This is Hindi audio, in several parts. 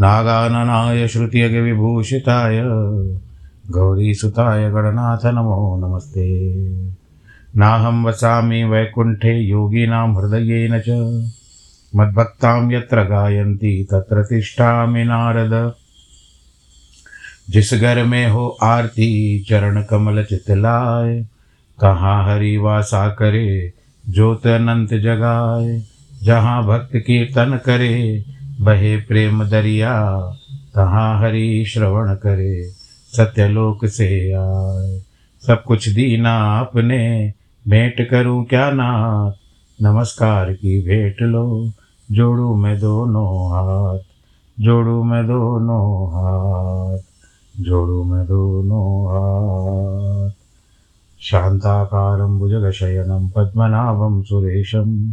नागाननाय श्रुतियगविभूषिताय गौरीसुताय गणनाथ नमो नमस्ते। नाहं वसामि वैकुण्ठे योगिनां हृदयेन च, मद्भक्तां यत्र गायन्ति तत्र तिष्ठामि नारद। जिस घर में हो आरती चरण कमल चितलाय कहाँ हरि वासा करे ज्योत अनंत जगाए जहाँ भक्त कीर्तन करे बहे प्रेम दरिया, तहाँ हरि श्रवण करे, सत्यलोक से आए। सब कुछ दीना आपने, भेंट करूँ क्या नाथ? नमस्कार की भेंट लो, जोड़ू मैं दोनों हाथ, जोड़ू मैं दोनों हाथ, जोड़ू मैं दोनों हाथ। शान्ताकारं भुजगशयनं, पद्मनाभं सुरेशं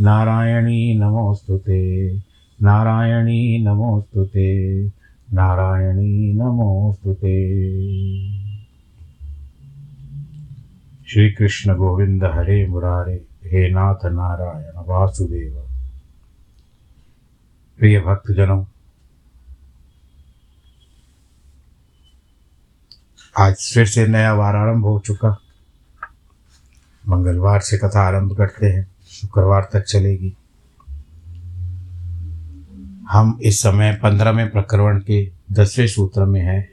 नारायणी नमोऽस्तु ते। नारायणी नमोऽस्तु ते। नारायणी नमोऽस्तु ते। श्री कृष्ण गोविंद हरे मुरारे, हे नाथ नारायण वासुदेव। प्रिय भक्तजनों, आज फिर से नया वार आरंभ हो चुका। मंगलवार से कथा आरंभ करते हैं। शुक्रवार तक चलेगी। हम इस समय पंद्रहवें प्रकरण के दसवें सूत्र में हैं।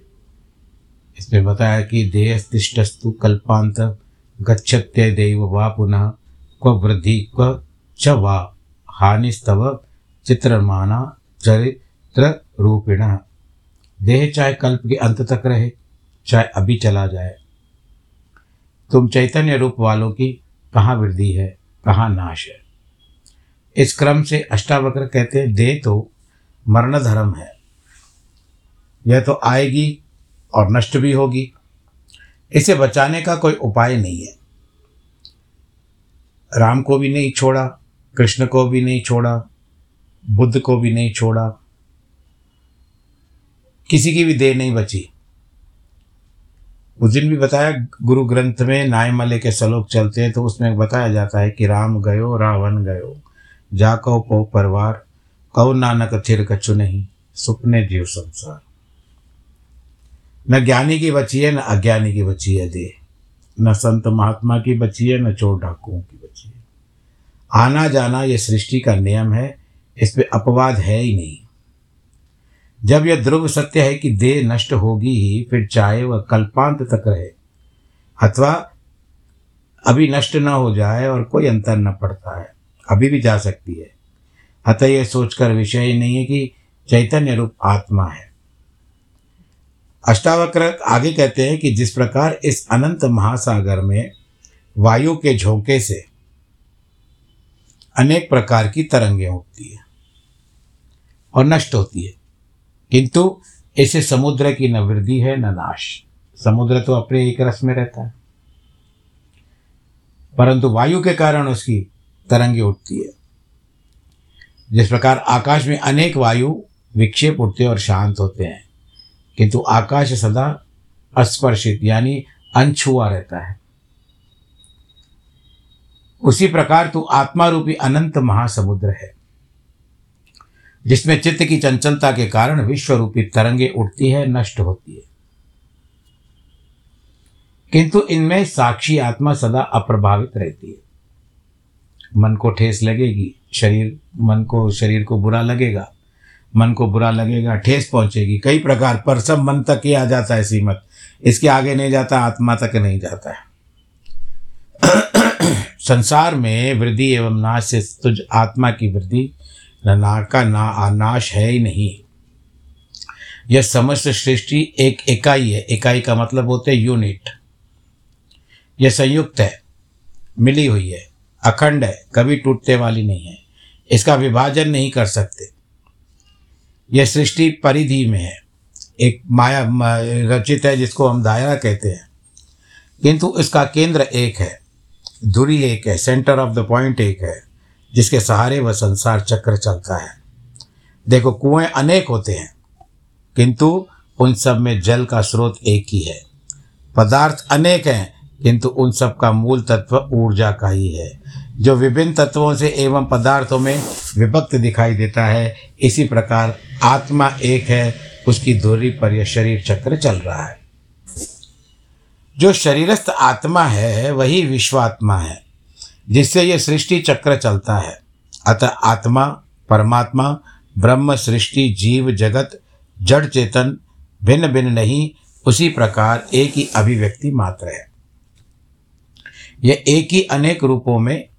इसमें बताया कि देहस्तिष्ठस्तु कल्पांत गच्छत्य देव वा पुनः क्व वृद्धि क्व च वा हानिस्तव चित्रमाना चरित्र रूपिण देह चाहे कल्प के अंत तक रहे, चाहे अभी चला जाए। तुम चैतन्य रूप वालों की कहाँ वृद्धि है? कहाँ नाश है। इस क्रम से अष्टावक्र कहते हैं देह तो मरण धर्म है। यह तो आएगी और नष्ट भी होगी। इसे बचाने का कोई उपाय नहीं है। राम को भी नहीं छोड़ा, कृष्ण को भी नहीं छोड़ा, बुद्ध को भी नहीं छोड़ा। किसी की भी देह नहीं बची। उस दिन भी बताया, गुरु ग्रंथ में नायमले के श्लोक चलते हैं तो उसमें बताया जाता है कि राम गयो, रावण गयो, जाको पो परवार कौ नानक थिर कछु नहीं, सुपने जीव संसार। न ज्ञानी की बची है, न अज्ञानी की बची है देह। न संत महात्मा की बची है, न चोर डाकुओं की बची है। आना जाना ये सृष्टि का नियम है, इस पर अपवाद है ही नहीं। जब यह ध्रुव सत्य है कि देह नष्ट होगी ही, फिर चाहे वह कल्पांत तक रहे, अथवा अभी नष्ट न हो जाए और कोई अंतर न पड़ता है, अभी भी जा सकती है। अतः यह सोचकर विषय नहीं है कि चैतन्य रूप आत्मा है। अष्टावक्र आगे कहते हैं कि जिस प्रकार इस अनंत महासागर में वायु के झोंके से अनेक प्रकार की तरंगें उठती है और नष्ट होती है। किंतु ऐसे समुद्र की न वृद्धि है, न नाश। समुद्र तो अपने एक रस में रहता है। परंतु वायु के कारण उसकी तरंगे उठती है। जिस प्रकार आकाश में अनेक वायु विक्षेप उठते और शांत होते हैं, किंतु आकाश सदा अस्पर्शित, यानी अनछुआ रहता है। उसी प्रकार तू आत्मा रूपी अनंत महासमुद्र है। जिसमें चित्त की चंचलता के कारण विश्व रूपी तरंगे उठती है, नष्ट होती है। किंतु इनमें साक्षी आत्मा सदा अप्रभावित रहती है। मन को ठेस लगेगी, शरीर, मन को, शरीर को बुरा लगेगा, मन को बुरा लगेगा, ठेस पहुंचेगी। कई प्रकार पर सब मन तक ही आ जाता है सीमत इसके आगे नहीं जाता, आत्मा तक नहीं जाता है। संसार में वृद्धि एवं नाश से तुझ आत्मा की वृद्धि ना का ना नाश है ही नहीं। यह समस्त सृष्टि एक इकाई है। इकाई का मतलब होते यूनिट यह संयुक्त है, मिली हुई है, अखंड है, कभी टूटने वाली नहीं है। इसका विभाजन नहीं कर सकते। यह सृष्टि परिधि में है। एक माया रचित है जिसको हम दायरा कहते हैं। किंतु इसका केंद्र एक है, धुरी एक है सेंटर ऑफ़ द पॉइंट एक है। जिसके सहारे वह संसार चक्र चलता है। देखो, कुएँ अनेक होते हैं, किंतु उन सब में जल का स्रोत एक ही है। पदार्थ अनेक हैं, किंतु उन सब का मूल तत्व ऊर्जा का ही है। जो विभिन्न तत्वों से एवं पदार्थों में विभक्त दिखाई देता है, इसी प्रकार आत्मा एक है, उसकी दूरी पर यह शरीर चक्र चल रहा है। जो शरीरस्थ आत्मा है, वही विश्वात्मा है। जिससे यह सृष्टि चक्र चलता है। अतः आत्मा, परमात्मा, ब्रह्म, सृष्टि, जीव, जगत, जड़, चेतन, भिन्न भिन्न नहीं, उसी प्रकार एक ही अभिव्यक्ति मात्र है। यह एक ही अनेक रूपों में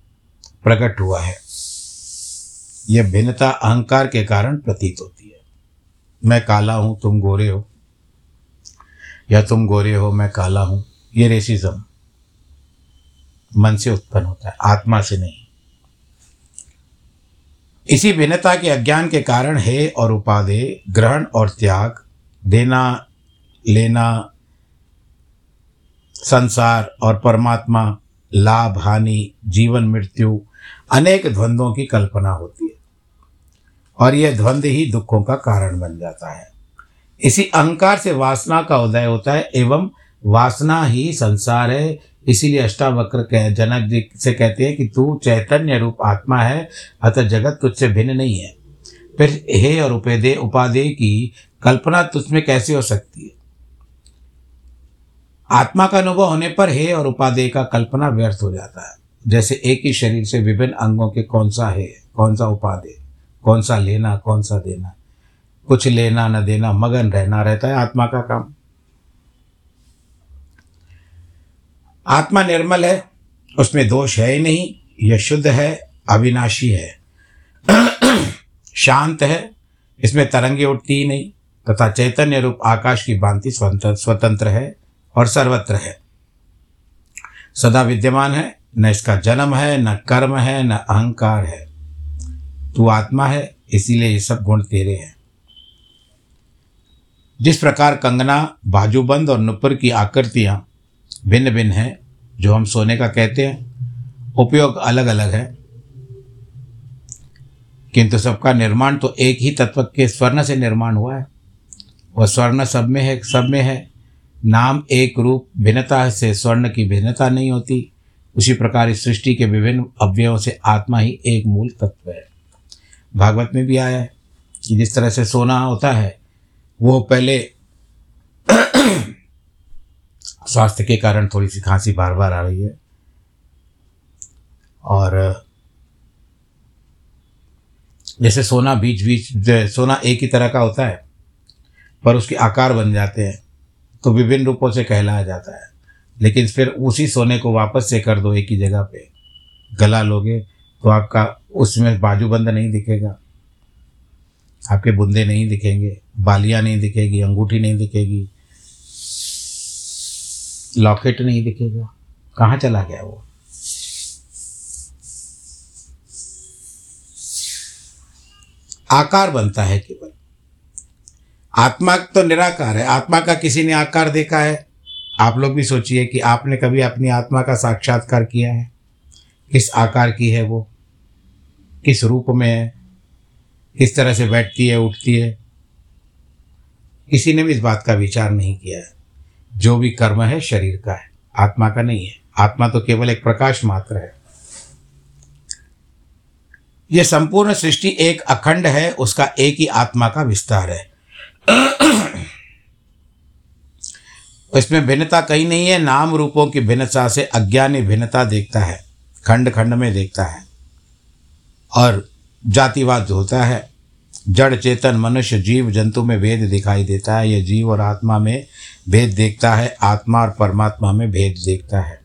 प्रकट हुआ है। यह भिन्नता अहंकार के कारण प्रतीत होती है। मैं काला हूँ, तुम गोरे हो। या तुम गोरे हो, मैं काला हूँ। ये रेसिज्म। मन से उत्पन्न होता है, आत्मा से नहीं। इसी भिन्नता के अज्ञान के कारण है और उपाधे, ग्रहण और त्याग, देना, लेना, संसार और परमात्मा, लाभ, हानि, जीवन, मृत्यु, अनेक द्वंद्वों की कल्पना होती है। और यह द्वंद्व ही दुखों का कारण बन जाता है। इसी अहंकार से वासना का उदय होता है, एवं वासना ही संसार है इसीलिए अष्टावक्र कह, जनक जी से कहते हैं कि तू चैतन्य रूप आत्मा है, अतः जगत तुझसे भिन्न नहीं है। फिर हे और उपेदे उपादेय की कल्पना तुझमें कैसे हो सकती है? आत्मा का अनुभव होने पर हे और उपादेय का कल्पना व्यर्थ हो जाता है। जैसे एक ही शरीर से विभिन्न अंगों के कौन सा है, कौन सा उपादेय कौन सा लेना, कौन सा देना। कुछ लेना, न देना, मगन रहना रहता है आत्मा का काम। आत्मा निर्मल है, उसमें दोष है ही नहीं, यह शुद्ध है, अविनाशी है। शांत है, इसमें तरंगे उठती ही नहीं, तथा चैतन्य रूप आकाश की भांति स्वतंत्र है और सर्वत्र है। सदा विद्यमान है, न इसका जन्म है, न कर्म है, न अहंकार है। तू आत्मा है, इसीलिए ये सब गुण तेरे हैं। जिस प्रकार कंगना बाजूबंद और नुपुर की आकृतियाँ भिन्न भिन्न हैं, जो हम सोने का कहते हैं। उपयोग अलग अलग है। किंतु सबका निर्माण तो एक ही तत्व के स्वर्ण से निर्माण हुआ है। वह स्वर्ण सब में है, सब में है। नाम एक रूप, भिन्नता से स्वर्ण की भिन्नता नहीं होती। उसी प्रकार इस सृष्टि के विभिन्न अवयवों से आत्मा ही एक मूल तत्व है। भागवत में भी आया है कि जिस तरह से सोना होता है, वो पहले स्वास्थ्य के कारण थोड़ी सी खांसी बार बार आ रही है। और, जैसे सोना बीच बीच सोना एक ही तरह का होता है, पर उसके आकार बन जाते हैं तो विभिन्न रूपों से कहलाया जाता है। लेकिन फिर उसी सोने को वापस से कर दो एक ही जगह पे। गला लोगे तो आपका उसमें बाजूबंद नहीं दिखेगा। आपके बुंदे नहीं दिखेंगे, बालियाँ नहीं दिखेगी, अंगूठी नहीं दिखेगी लॉकेट नहीं दिखेगा। कहाँ चला गया वो? आकार बनता है केवल। आत्मा तो निराकार है। आत्मा का किसी ने आकार देखा है? आप लोग भी सोचिए कि आपने कभी अपनी आत्मा का साक्षात्कार किया है? किस आकार की है वो? किस रूप में है? किस तरह से बैठती है, उठती है? किसी ने भी इस बात का विचार नहीं किया है। जो भी कर्म है, शरीर का है, आत्मा का नहीं है। आत्मा तो केवल एक प्रकाश मात्र है। यह संपूर्ण सृष्टि एक अखंड है, उसका एक ही आत्मा का विस्तार है। इसमें भिन्नता कहीं नहीं है, नाम रूपों की भिन्नता से अज्ञानी भिन्नता देखता है, खंड खंड में देखता है। और जातिवाद होता है, जड़ चेतन मनुष्य जीव जंतु में भेद दिखाई देता है यह जीव और आत्मा में भेद देखता है, आत्मा और परमात्मा में भेद देखता है।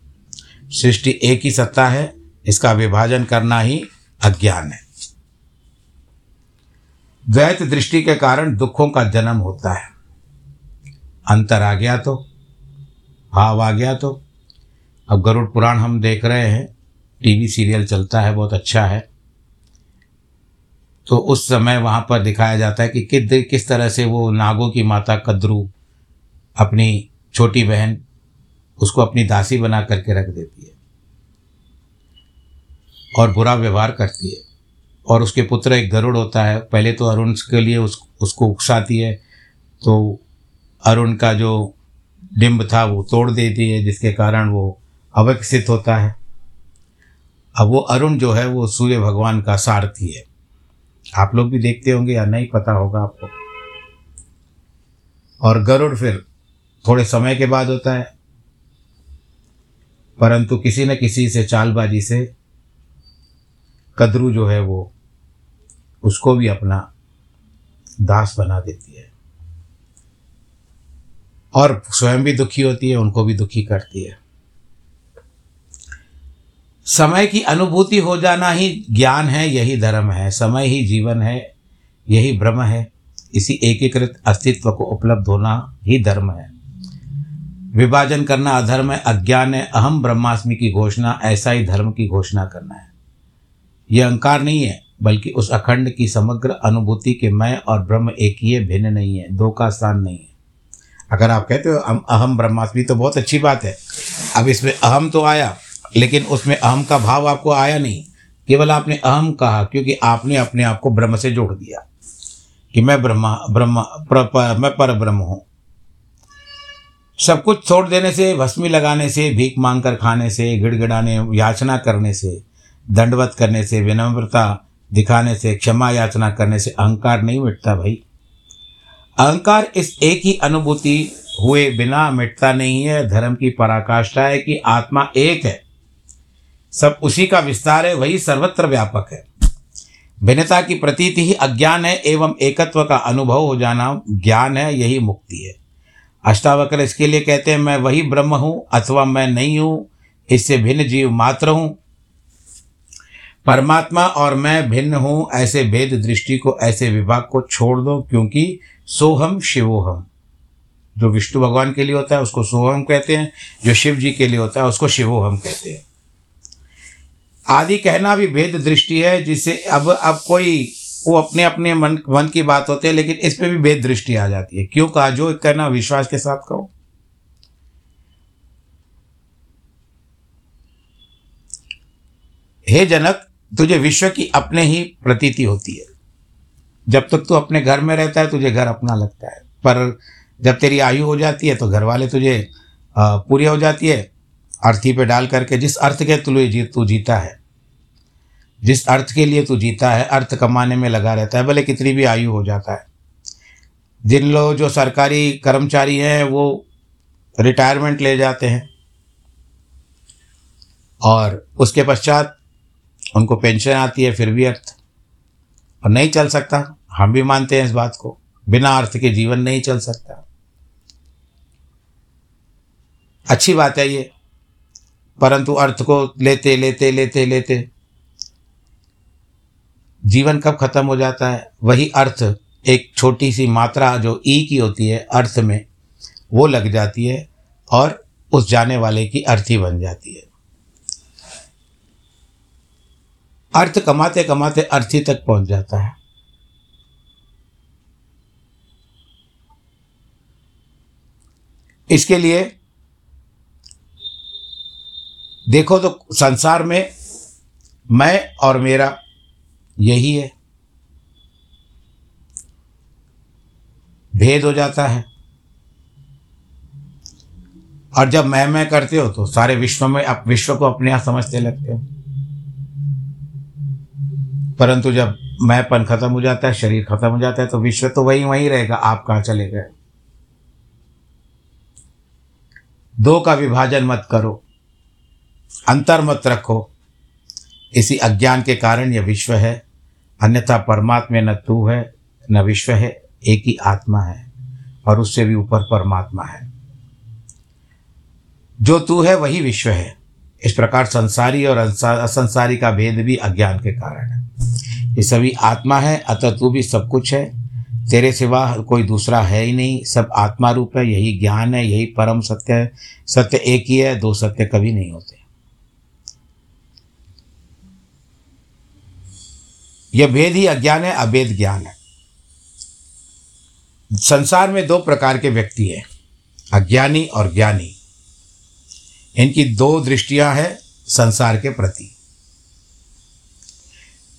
सृष्टि एक ही सत्ता है, इसका विभाजन करना ही अज्ञान है। द्वैत दृष्टि के कारण दुखों का जन्म होता है। अंतर आ गया तो भाव आ गया तो। अब गरुड़ पुराण हम देख रहे हैं, टीवी सीरियल चलता है, बहुत अच्छा है। तो उस समय वहाँ पर दिखाया जाता है कि किस किस तरह से वो नागों की माता कद्रू अपनी छोटी बहन उसको अपनी दासी बना करके रख देती है और बुरा व्यवहार करती है। और उसके पुत्र एक गरुड़ होता है। पहले तो अरुण के लिए उस, उसको उकसाती है। तो अरुण का जो डिम्ब था वो तोड़ देती है, जिसके कारण वो अविकसित होता है। अब वो अरुण जो है, वो सूर्य भगवान का सारथी है। आप लोग भी देखते होंगे या नहीं पता होगा आपको। और गरुड़ फिर थोड़े समय के बाद होता है। परंतु किसी न किसी से चालबाजी से कदरू जो है वो उसको भी अपना दास बना देती है। और स्वयं भी दुखी होती है, उनको भी दुखी करती है। समय की अनुभूति हो जाना ही ज्ञान है, यही धर्म है। समय ही जीवन है, यही ब्रह्म है। इसी एकीकृत अस्तित्व को उपलब्ध होना ही धर्म है। विभाजन करना अधर्म है, अज्ञान है, अहम ब्रह्मास्मि की घोषणा, ऐसा ही धर्म की घोषणा करना है। यह अहंकार नहीं है, बल्कि उस अखंड की समग्र अनुभूति के मैं और ब्रह्म एक ही भिन्न नहीं है, दो का स्थान नहीं है। अगर आप कहते हो अहम ब्रह्मास्मि तो बहुत अच्छी बात है। अब इसमें अहम तो आया, लेकिन उसमें अहम का भाव आपको आया नहीं। केवल आपने अहम कहा, क्योंकि आपने अपने आप को ब्रह्म से जोड़ दिया, कि मैं ब्रह्मा, ब्रह्म मैं पर ब्रह्म हूँ। सब कुछ छोड़ देने से, भस्मी लगाने से, भीख मांग कर खाने से, गिड़गिड़ाने, याचना करने से, दंडवत करने से, विनम्रता दिखाने से, क्षमा याचना करने से अहंकार नहीं मिटता भाई। अहंकार इस एक ही अनुभूति हुए बिना मिटता नहीं है। धर्म की पराकाष्ठा है कि आत्मा एक है। सब उसी का विस्तार है, वही सर्वत्र व्यापक है। भिन्नता की प्रतीति ही अज्ञान है, एवं एकत्व का अनुभव हो जाना ज्ञान है, यही मुक्ति है। अष्टावक्र इसके लिए कहते हैं, मैं वही ब्रह्म हूँ अथवा मैं नहीं हूँ, इससे भिन्न जीव मात्र हूँ। परमात्मा और मैं भिन्न हूँ, ऐसे भेद दृष्टि को, ऐसे विभाग को छोड़ दो, क्योंकि सोहम शिवोहम। जो विष्णु भगवान के लिए होता है, उसको सोहम कहते हैं, जो शिव जी के लिए होता है, उसको शिवोहम कहते हैं। आदि कहना भी भेद दृष्टि है जिससे अब अब कोई वो अपने अपने मन मन की बात होती है, लेकिन इस पर भी भेद दृष्टि आ जाती है। क्यों कहा? जो कहना विश्वास के साथ कहो। हे जनक, तुझे विश्व की अपने ही प्रतीति होती है। जब तक तू अपने घर में रहता है, तुझे घर अपना लगता है। पर जब तेरी आयु हो जाती है तो घर वाले तुझे पूरी हो जाती है। अर्थी पे डाल करके, जिस अर्थ के तुझे जी, तू जीता है जिस अर्थ के लिए तू जीता है, अर्थ कमाने में लगा रहता है, भले कितनी भी आयु हो जाता है। जिन लोग जो सरकारी कर्मचारी हैं, वो रिटायरमेंट ले जाते हैं और उसके पश्चात उनको पेंशन आती है, फिर भी अर्थ। और नहीं चल सकता। हम भी मानते हैं इस बात को। बिना अर्थ के जीवन नहीं चल सकता। अच्छी बात है ये। परंतु अर्थ को लेते लेते लेते लेते जीवन कब खत्म हो जाता है? वही अर्थ, एक छोटी सी मात्रा जो ई की होती है, अर्थ में, वो लग जाती है और उस जाने वाले की अर्थी बन जाती है। अर्थ कमाते कमाते अर्थी तक पहुँच जाता है। इसके लिए देखो तो संसार में मैं और मेरा यही है। भेद हो जाता है। और जब मैं मैं करते हो तो सारे विश्व में आप विश्व को अपने आप समझते लगते हो। परंतु जब मैंपन खत्म हो जाता है, शरीर खत्म हो जाता है तो विश्व तो वही वहीं रहेगा, आप कहाँ चले गए? दो का विभाजन मत करो, अंतर मत रखो। इसी अज्ञान के कारण यह विश्व है। अन्यथा परमात्मा न तू है, न विश्व है, एक ही आत्मा है, और उससे भी ऊपर परमात्मा है। जो तू है, वही विश्व है। इस प्रकार संसारी और असंसारी का भेद भी अज्ञान के कारण है। ये सभी आत्मा है, अतः तू भी सब कुछ है। तेरे सिवा कोई दूसरा है ही नहीं। सब आत्मा रूप है, यही ज्ञान है, यही परम सत्य है। सत्य एक ही है, दो सत्य कभी नहीं होते। यह भेद ही अज्ञान है अभेद ज्ञान है। संसार में दो प्रकार के व्यक्ति हैं, अज्ञानी और ज्ञानी। इनकी दो दृष्टियाँ हैं संसार के प्रति।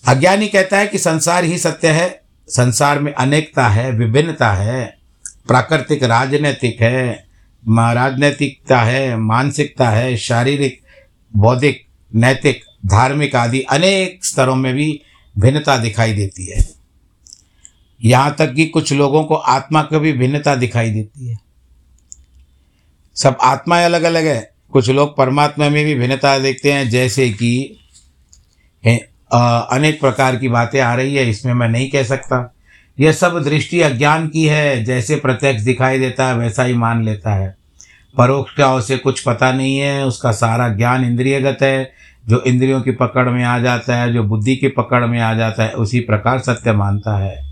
अज्ञानी कहता है कि संसार ही सत्य है, संसार में अनेकता है, विभिन्नता है, प्राकृतिक राजनीतिक है राजनैतिकता है, मानसिकता है, शारीरिक, बौद्धिक, नैतिक, धार्मिक आदि अनेक स्तरों में भी भिन्नता दिखाई देती है। यहाँ तक कि कुछ लोगों को आत्मा की भी भिन्नता दिखाई देती है। सब आत्माएँ अलग अलग है। कुछ लोग परमात्मा में भी भिन्नता देखते हैं, जैसे कि अनेक प्रकार की बातें आ रही है, इसमें मैं नहीं कह सकता। यह सब दृष्टि अज्ञान की है, जैसे प्रत्यक्ष दिखाई देता है, वैसा ही मान लेता है। परोक्ष का उसे कुछ पता नहीं है, उसका सारा ज्ञान इंद्रियगत है जो इंद्रियों की पकड़ में आ जाता है, जो बुद्धि की पकड़ में आ जाता है, उसी प्रकार सत्य मानता है।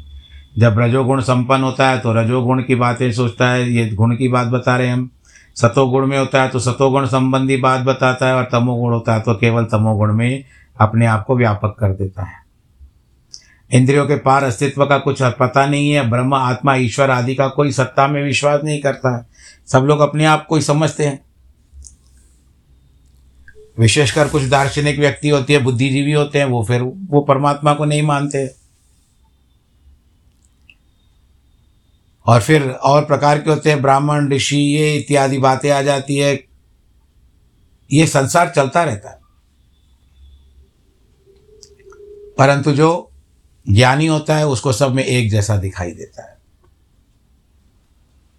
जब रजोगुण संपन्न होता है तो रजोगुण की बातें सोचता है। ये गुण की बात बता रहे हैं हम। सतोगुण में होता है तो सतोगुण संबंधी बात बताता है, और तमोगुण होता है तो केवल तमोगुण में अपने आप को व्यापक कर देता है। इंद्रियों के पार अस्तित्व का कुछ पता नहीं है। ब्रह्म, आत्मा, ईश्वर आदि का कोई सत्ता में विश्वास नहीं करता है। सब लोग अपने आप को ही समझते हैं। विशेषकर कुछ दार्शनिक व्यक्ति होती है, बुद्धिजीवी होते हैं, वो फिर वो परमात्मा को नहीं मानते। और फिर और प्रकार के होते हैं, ब्राह्मण, ऋषि, ये इत्यादि बातें आ जाती है। ये संसार चलता रहता है। परंतु जो ज्ञानी होता है, उसको सब में एक जैसा दिखाई देता है।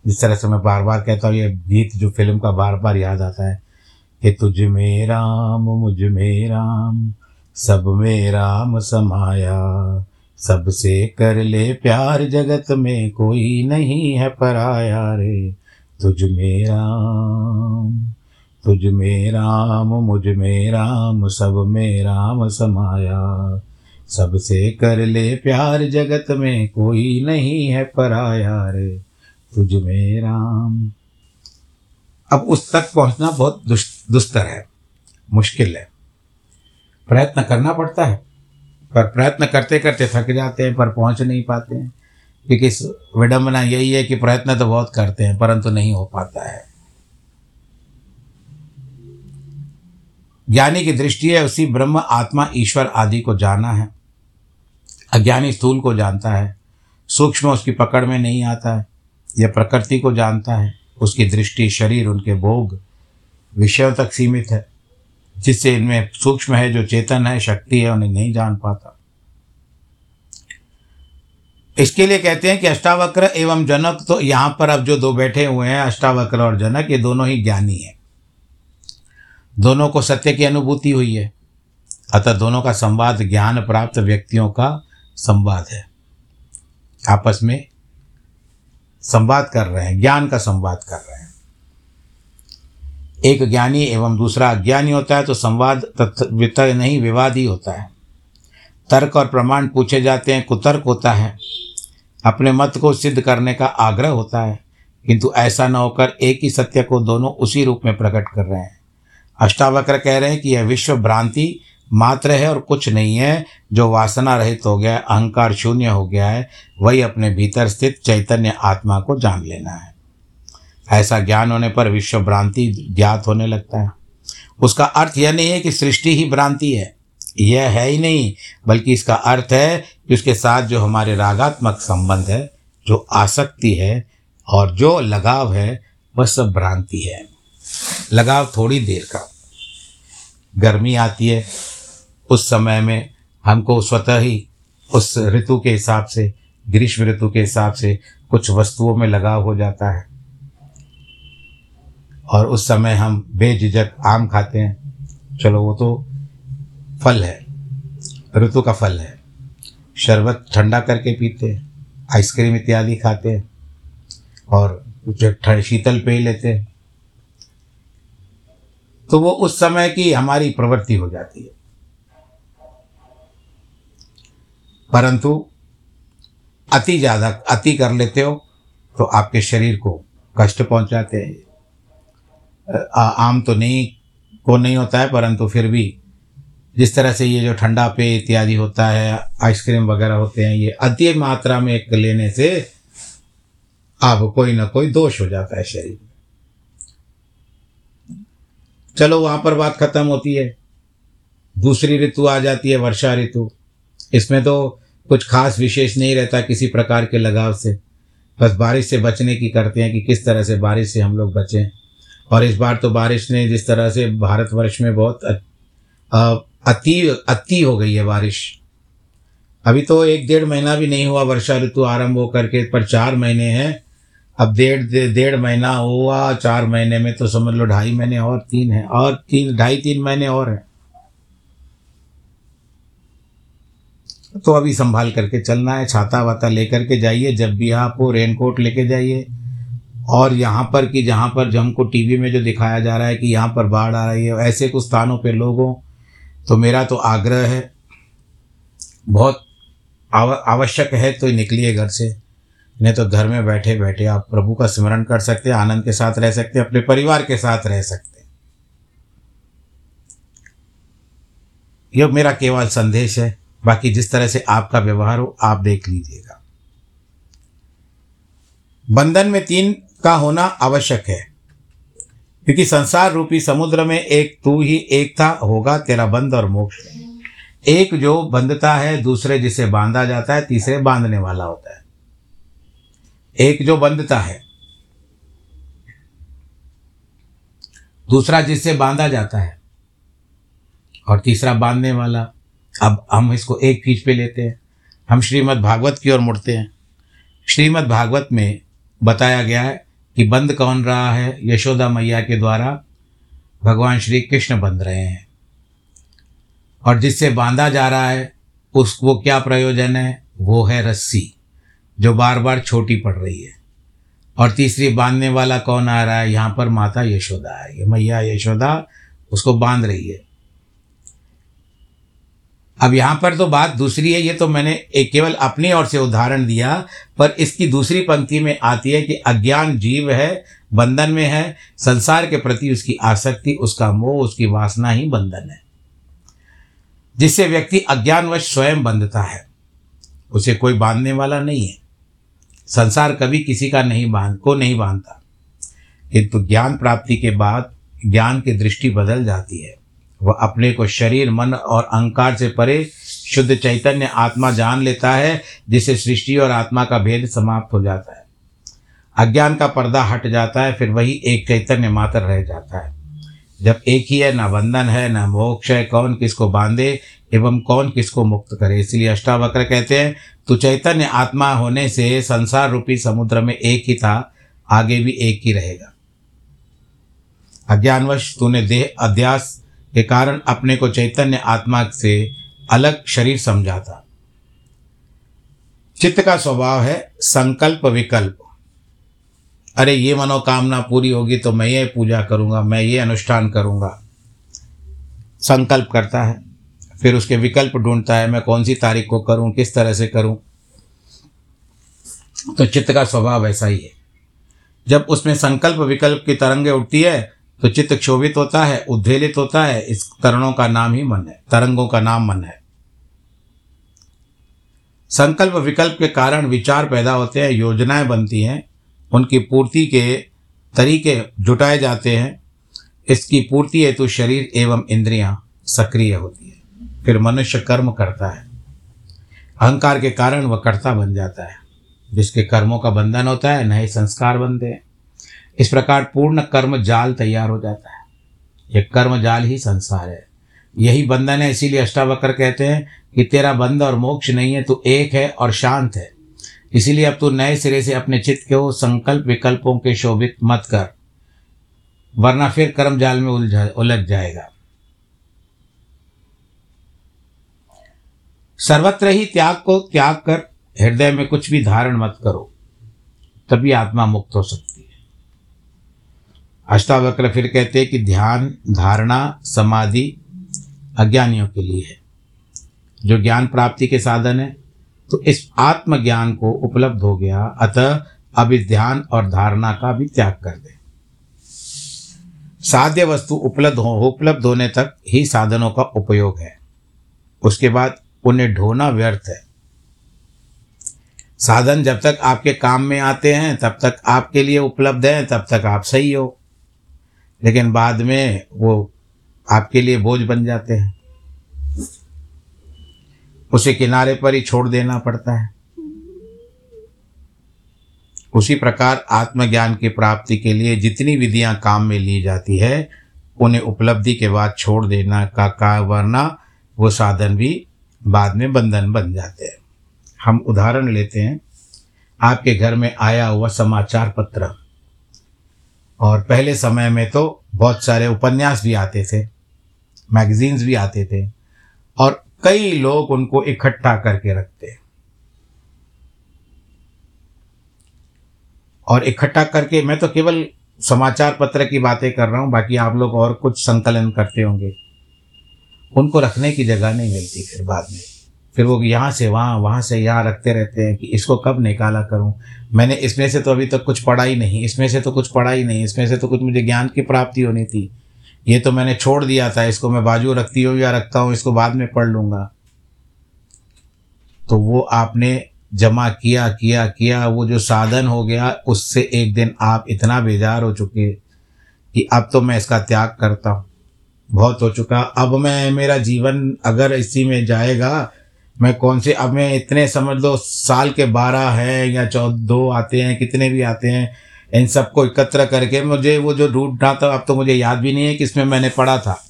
जिस तरह से मैं बार बार कहता हूँ, ये गीत जो फ़िल्म का बार बार याद आता है कि तुझ में राम, मुझमें राम, सब में राम समाया। सबसे कर ले प्यार जगत में कोई नहीं है पराया रे। तुझ में राम, तुझ में राम, मुझमें राम, सब में राम समाया। सबसे कर ले प्यार जगत में कोई नहीं है पराया रे। तुझ में राम। अब उस तक पहुँचना बहुत दुस्तर है, मुश्किल है। प्रयत्न करना पड़ता है, पर प्रयत्न करते करते थक जाते हैं, पर पहुँच नहीं पाते हैं, क्योंकि विडम्बना यही है कि प्रयत्न तो बहुत करते हैं, परंतु नहीं हो पाता है। ज्ञानी की दृष्टि है, उसी ब्रह्म, आत्मा, ईश्वर आदि को जाना है। अज्ञानी स्थूल को जानता है, सूक्ष्म उसकी पकड़ में नहीं आता है, यह प्रकृति को जानता है, उसकी दृष्टि, शरीर, उनके भोग विषयों तक सीमित है, जिससे इनमें सूक्ष्म है जो चेतन है, शक्ति है, उन्हें नहीं जान पाता। इसके लिए कहते हैं कि अष्टावक्र एवं जनक तो यहाँ पर अब जो दो बैठे हुए हैं, अष्टावक्र और जनक, ये दोनों ही ज्ञानी हैं। दोनों को सत्य की अनुभूति हुई है, अतः दोनों का संवाद ज्ञान प्राप्त व्यक्तियों का संवाद है। आपस में संवाद कर रहे हैं, ज्ञान का संवाद कर रहे हैं। एक ज्ञानी एवं दूसरा अज्ञानी होता है तो संवाद तत्व नहीं, विवाद ही होता है। तर्क और प्रमाण पूछे जाते हैं, कुतर्क होता है। अपने मत को सिद्ध करने का आग्रह होता है, किंतु ऐसा न होकर एक ही सत्य को दोनों उसी रूप में प्रकट कर रहे हैं। अष्टावक्र कह रहे हैं कि यह विश्व भ्रांति मात्र है और कुछ नहीं है, जो वासना रहित हो गया है, अहंकार शून्य हो गया है, वही अपने भीतर स्थित चैतन्य आत्मा को जान लेना है। ऐसा ज्ञान होने पर विश्व भ्रांति ज्ञात होने लगता है। उसका अर्थ यह नहीं है कि सृष्टि ही भ्रांति है। यह है ही नहीं, बल्कि इसका अर्थ है कि उसके साथ जो हमारे रागात्मक संबंध है, जो आसक्ति है और जो लगाव है, वह सब भ्रांति है। लगाव थोड़ी देर का। गर्मी आती है, उस समय में हमको स्वतः ही उस ऋतु के हिसाब से, ग्रीष्म ऋतु के हिसाब से कुछ वस्तुओं में लगाव हो जाता है। और उस समय हम बेझिझक आम खाते हैं। चलो, वो तो फल है। ऋतु का फल है। शरबत ठंडा करके पीते हैं, आइसक्रीम इत्यादि खाते हैं और कुछ शीतल पेय लेते हैं तो वो उस समय की हमारी प्रवृत्ति हो जाती है। परंतु अति ज़्यादा अति कर लेते हो तो आपके शरीर को कष्ट पहुंचाते हैं। आम तो नहीं को नहीं होता है, परंतु फिर भी जिस तरह से ये जो ठंडा पेय इत्यादि होता है, आइसक्रीम वगैरह होते हैं, ये अति मात्रा में एक लेने से अब कोई ना कोई दोष हो जाता है शरीर में। चलो, वहाँ पर बात खत्म होती है। दूसरी ऋतु आ जाती है, वर्षा ऋतु। इसमें तो कुछ खास विशेष नहीं रहता किसी प्रकार के लगाव से। बस बारिश से बचने की करते हैं कि किस तरह से बारिश से हम लोग बचें। और इस बार तो बारिश ने जिस तरह से भारतवर्ष में बहुत अति अति हो गई है बारिश। अभी तो एक डेढ़ महीना भी नहीं हुआ वर्षा ऋतु आरंभ हो करके पर चार महीने हैं। अब डेढ़ डेढ़ महीना हुआ, चार महीने में तो समझ लो ढाई महीने और तीन है, और तीन, ढाई तीन महीने और हैं। तो अभी संभाल करके चलना है, छाता वाता लेकर के जाइए, जब भी आप हो रेनकोट लेके जाइए। और यहाँ पर कि जहाँ पर जो हमको टीवी में जो दिखाया जा रहा है कि यहाँ पर बाढ़ आ रही है ऐसे कुछ स्थानों पे लोगों तो मेरा तो आग्रह है बहुत आव, आवश्यक है तो निकलिए घर से नहीं तो घर में बैठे बैठे आप प्रभु का स्मरण कर सकते हैं आनंद के साथ रह सकते हैं अपने परिवार के साथ रह सकते। हैं यह मेरा केवल संदेश है बाकी जिस तरह से आपका व्यवहार हो आप देख लीजिएगा। बंधन में तीन का होना आवश्यक है। क्योंकि संसार रूपी समुद्र में एक तू ही एक था, होगा तेरा बंध और मोक्ष। एक जो बंधता है, दूसरे जिसे बांधा जाता है, तीसरे बांधने वाला होता है। एक जो बंधता है, दूसरा जिससे बांधा जाता है, और तीसरा बांधने वाला। अब हम इसको एक पीठ पे लेते हैं। हम श्रीमद् भागवत की ओर मुड़ते हैं। श्रीमद् भागवत में बताया गया है कि बंद कौन रहा है? यशोदा मैया के द्वारा भगवान श्री कृष्ण बंध रहे हैं। और जिससे बांधा जा रहा है उसको क्या प्रयोजन है? वो है रस्सी, जो बार बार छोटी पड़ रही है। और तीसरी, बांधने वाला कौन आ रहा है? यहाँ पर माता यशोदा है। ये मैया यशोदा, उसको बाँध रही है। अब यहाँ पर तो बात दूसरी है, ये तो मैंने एक केवल अपनी ओर से उदाहरण दिया, पर इसकी दूसरी पंक्ति में आती है कि अज्ञान जीव है, बंधन में है, संसार के प्रति उसकी आसक्ति, उसका मोह, उसकी वासना ही बंधन है। जिससे व्यक्ति अज्ञानवश स्वयं बंधता है, उसे कोई बांधने वाला नहीं है। संसार कभी किसी का नहीं बाँध, को नहीं बांधता। किंतु ज्ञान प्राप्ति के बाद ज्ञान की दृष्टि बदल जाती है। वह अपने को शरीर, मन और अहंकार से परे शुद्ध चैतन्य आत्मा जान लेता है, जिसे सृष्टि और आत्मा का भेद समाप्त हो जाता है। अज्ञान का पर्दा हट जाता है, फिर वही एक चैतन्य मात्र रह जाता है। जब एक ही है, न बंधन है, न मोक्ष है, कौन किसको बांधे एवं कौन किसको मुक्त करे। इसलिए अष्टावक्र कहते हैं तो चैतन्य आत्मा होने से संसार रूपी समुद्र में एक ही था, आगे भी एक ही रहेगा। अज्ञानवश तूने देह, अध्यास के कारण अपने को चैतन्य आत्मा से अलग शरीर समझा था चित्त का स्वभाव है संकल्प विकल्प। अरे, ये मनोकामना पूरी होगी तो मैं ये पूजा करूँगा, मैं ये अनुष्ठान करूँगा। संकल्प करता है, फिर उसके विकल्प ढूंढता है, मैं कौन सी तारीख को करूँ, किस तरह से करूँ। तो चित्त का स्वभाव ऐसा ही है। जब उसमें संकल्प विकल्प की तरंगे उठती है तो चित्त क्षोभित होता है, उद्वेलित होता है, इस तरणों का नाम ही मन है, तरंगों का नाम मन है। संकल्प विकल्प के कारण विचार पैदा होते हैं, योजनाएँ बनती हैं, उनकी पूर्ति के तरीके जुटाए जाते हैं, इसकी पूर्ति हेतु शरीर एवं इंद्रियाँ सक्रिय होती है। फिर मनुष्य कर्म करता है। अहंकार के कारण वह कर्ता बन जाता है, जिसके कर्मों का बंधन होता है नए संस्कार बनते हैं। इस प्रकार पूर्ण कर्म जाल तैयार हो जाता है। यह कर्म जाल ही संसार है। यही बंधन है, इसीलिए अष्टावक्र कहते हैं कि तेरा बंध और मोक्ष नहीं है, तू एक है और शांत है। इसीलिए अब तू नए सिरे से अपने चित्त को संकल्प विकल्पों के शोभित मत कर, वरना फिर कर्म जाल में उलझ उलझ जाएगा। सर्वत्र ही त्याग को त्याग कर, हृदय में कुछ भी धारण मत करो, तभी आत्मा मुक्त हो सकती अष्टावक्र फिर कहते हैं कि ध्यान, धारणा, समाधि अज्ञानियों के लिए है। जो ज्ञान प्राप्ति के साधन है तो इस आत्मज्ञान को उपलब्ध हो गया। अतः अब इस ध्यान और धारणा का भी त्याग कर दे। साध्य वस्तु उपलब्ध हो, उपलब्ध होने तक ही साधनों का उपयोग है। उसके बाद उन्हें ढोना व्यर्थ है। साधन जब तक आपके काम में आते हैं, तब तक आपके लिए उपलब्ध हैं, तब तक आप सही हो। लेकिन बाद में वो आपके लिए बोझ बन जाते हैं। उसे किनारे पर ही छोड़ देना पड़ता है। उसी प्रकार आत्मज्ञान की प्राप्ति के लिए जितनी विधियाँ काम में ली जाती है, उन्हें उपलब्धि के बाद छोड़ देना का का वरना वो साधन भी बाद में बंधन बन जाते हैं। हम उदाहरण लेते हैं। आपके घर में आया हुआ समाचार पत्र। और पहले समय में तो बहुत सारे उपन्यास भी आते थे मैगजीन्स भी आते थे, और कई लोग उनको इकट्ठा करके रखते। और इकट्ठा करके मैं तो केवल समाचार पत्र की बातें कर रहा हूँ, बाकी आप लोग और कुछ संकलन करते होंगे। उनको रखने की जगह नहीं मिलती फिर बाद में। फिर वो यहाँ से वहाँ वहाँ से यहाँ रखते रहते हैं कि इसको कब निकाला करूँ? मैंने इसमें से तो अभी तक तो कुछ पढ़ा ही नहीं, इसमें से तो कुछ पढ़ा ही नहीं, इसमें से तो कुछ मुझे ज्ञान की प्राप्ति होनी थी। ये तो मैंने छोड़ दिया था, इसको मैं बाजू रखती हूँ या रखता हूँ, इसको बाद में पढ़ लूँगा। तो वो आपने जमा किया किया किया, वो जो साधन हो गया, उससे एक दिन आप इतना बेजार हो चुके कि अब तो मैं इसका त्याग करता हूँ। बहुत हो चुका। अब मैं, मेरा जीवन अगर इसी में जाएगा मैं कौन से, अब मैं इतने समझ लो, साल के बारह हैं या चौ दो आते हैं, कितने भी आते हैं, इन सबको एकत्र करके मुझे वो जो ढूंढना था, अब तो मुझे याद भी नहीं है कि इसमें मैंने पढ़ा था।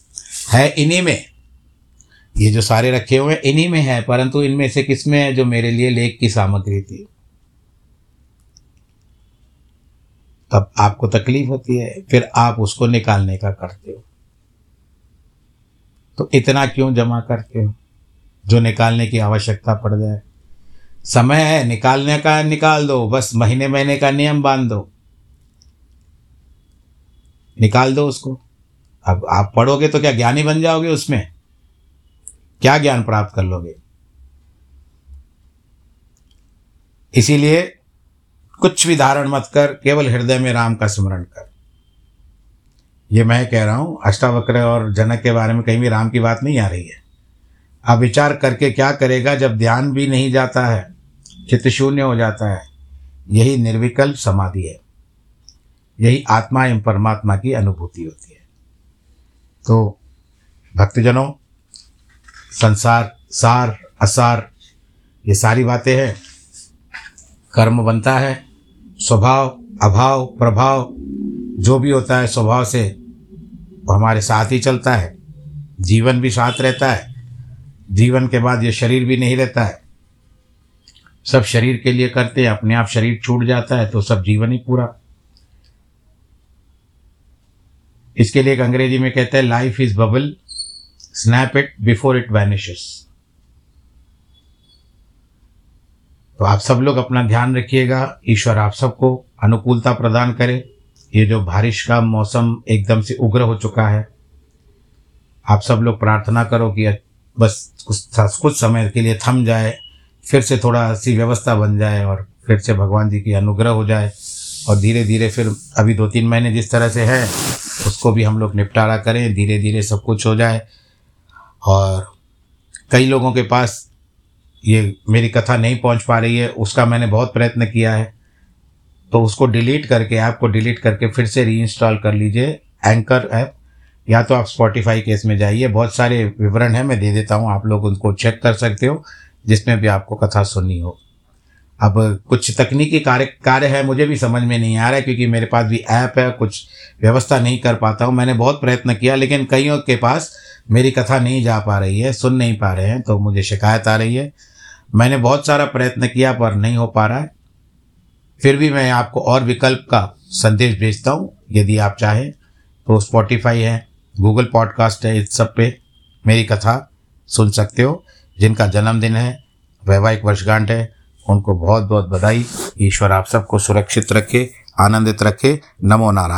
है इन्हीं में। ये जो सारे रखे हुए हैं, इन्हीं में है, परंतु इनमें से किसमें है जो मेरे लिए लेख की सामग्री थी? तब आपको तकलीफ़ होती है, फिर आप उसको निकालने का करते हो। तो इतना क्यों जमा करते हो? जो निकालने की आवश्यकता पड़ जाए। समय है, निकालने का निकाल दो, बस महीने महीने का नियम बाँध दो। निकाल दो उसको। अब आप पढ़ोगे तो क्या ज्ञानी बन जाओगे उसमें? क्या ज्ञान प्राप्त कर लोगे? इसीलिए कुछ भी धारण मत कर, केवल हृदय में राम का स्मरण कर। ये मैं कह रहा हूँ, अष्टावक्र और जनक के बारे में कहीं भी राम की बात नहीं आ रही है। आप विचार करके क्या करेगा जब ध्यान भी नहीं जाता है, चित्त शून्य हो जाता है? यही निर्विकल्प समाधि है। यही आत्मा एवं परमात्मा की अनुभूति होती है। तो भक्तजनों, संसार, सार, असार, ये सारी बातें हैं। कर्म बनता है, स्वभाव, अभाव, प्रभाव, जो भी होता है स्वभाव से वो हमारे साथ ही चलता है। जीवन भी साथ रहता है। जीवन के बाद ये शरीर भी नहीं रहता है। सब शरीर के लिए करते हैं, अपने आप शरीर छूट जाता है तो सब जीवन ही पूरा। इसके लिए एक अंग्रेज़ी में कहते हैं life is bubble snap it before it vanishes तो आप सब लोग अपना ध्यान रखिएगा, ईश्वर आप सबको अनुकूलता प्रदान करे। ये जो बारिश का मौसम एकदम से उग्र हो चुका है, आप सब लोग प्रार्थना करो कि बस कुछ कुछ समय के लिए थम जाए, फिर से थोड़ा सी व्यवस्था बन जाए और फिर से भगवान जी की अनुग्रह हो जाए और धीरे धीरे फिर अभी दो तीन महीने जिस तरह से है, उसको भी हम लोग निपटारा करें धीरे धीरे सब कुछ हो जाए। और कई लोगों के पास ये मेरी कथा नहीं पहुँच पा रही है, उसका मैंने बहुत प्रयत्न किया है। तो उसको डिलीट करके, ऐप को डिलीट करके फिर से रीइंस्टॉल कर लीजिए एंकर ऐप। या तो आप स्पॉटिफाई के इसमें जाइए, बहुत सारे विवरण हैं, मैं दे देता हूँ, आप लोग उनको चेक कर सकते हो, जिसमें भी आपको कथा सुननी हो। अब कुछ तकनीकी कार्य कार्य है, मुझे भी समझ में नहीं आ रहा है, क्योंकि मेरे पास भी ऐप है, कुछ व्यवस्था नहीं कर पाता हूँ। मैंने बहुत प्रयत्न किया, लेकिन कईयों के पास मेरी कथा नहीं जा पा रही है, सुन नहीं पा रहे हैं तो मुझे शिकायत आ रही है। मैंने बहुत सारा प्रयत्न किया, पर नहीं हो पा रहा है। फिर भी मैं आपको और विकल्प का संदेश भेजता हूँ, यदि आप चाहें तो स्पॉटिफाई है गूगल पॉडकास्ट है इस सब पे मेरी कथा सुन सकते हो, जिनका जन्मदिन है, वैवाहिक वर्षगांठ है, उनको बहुत बहुत बधाई। ईश्वर आप सबको सुरक्षित रखे, आनंदित रखे। नमो नारायण।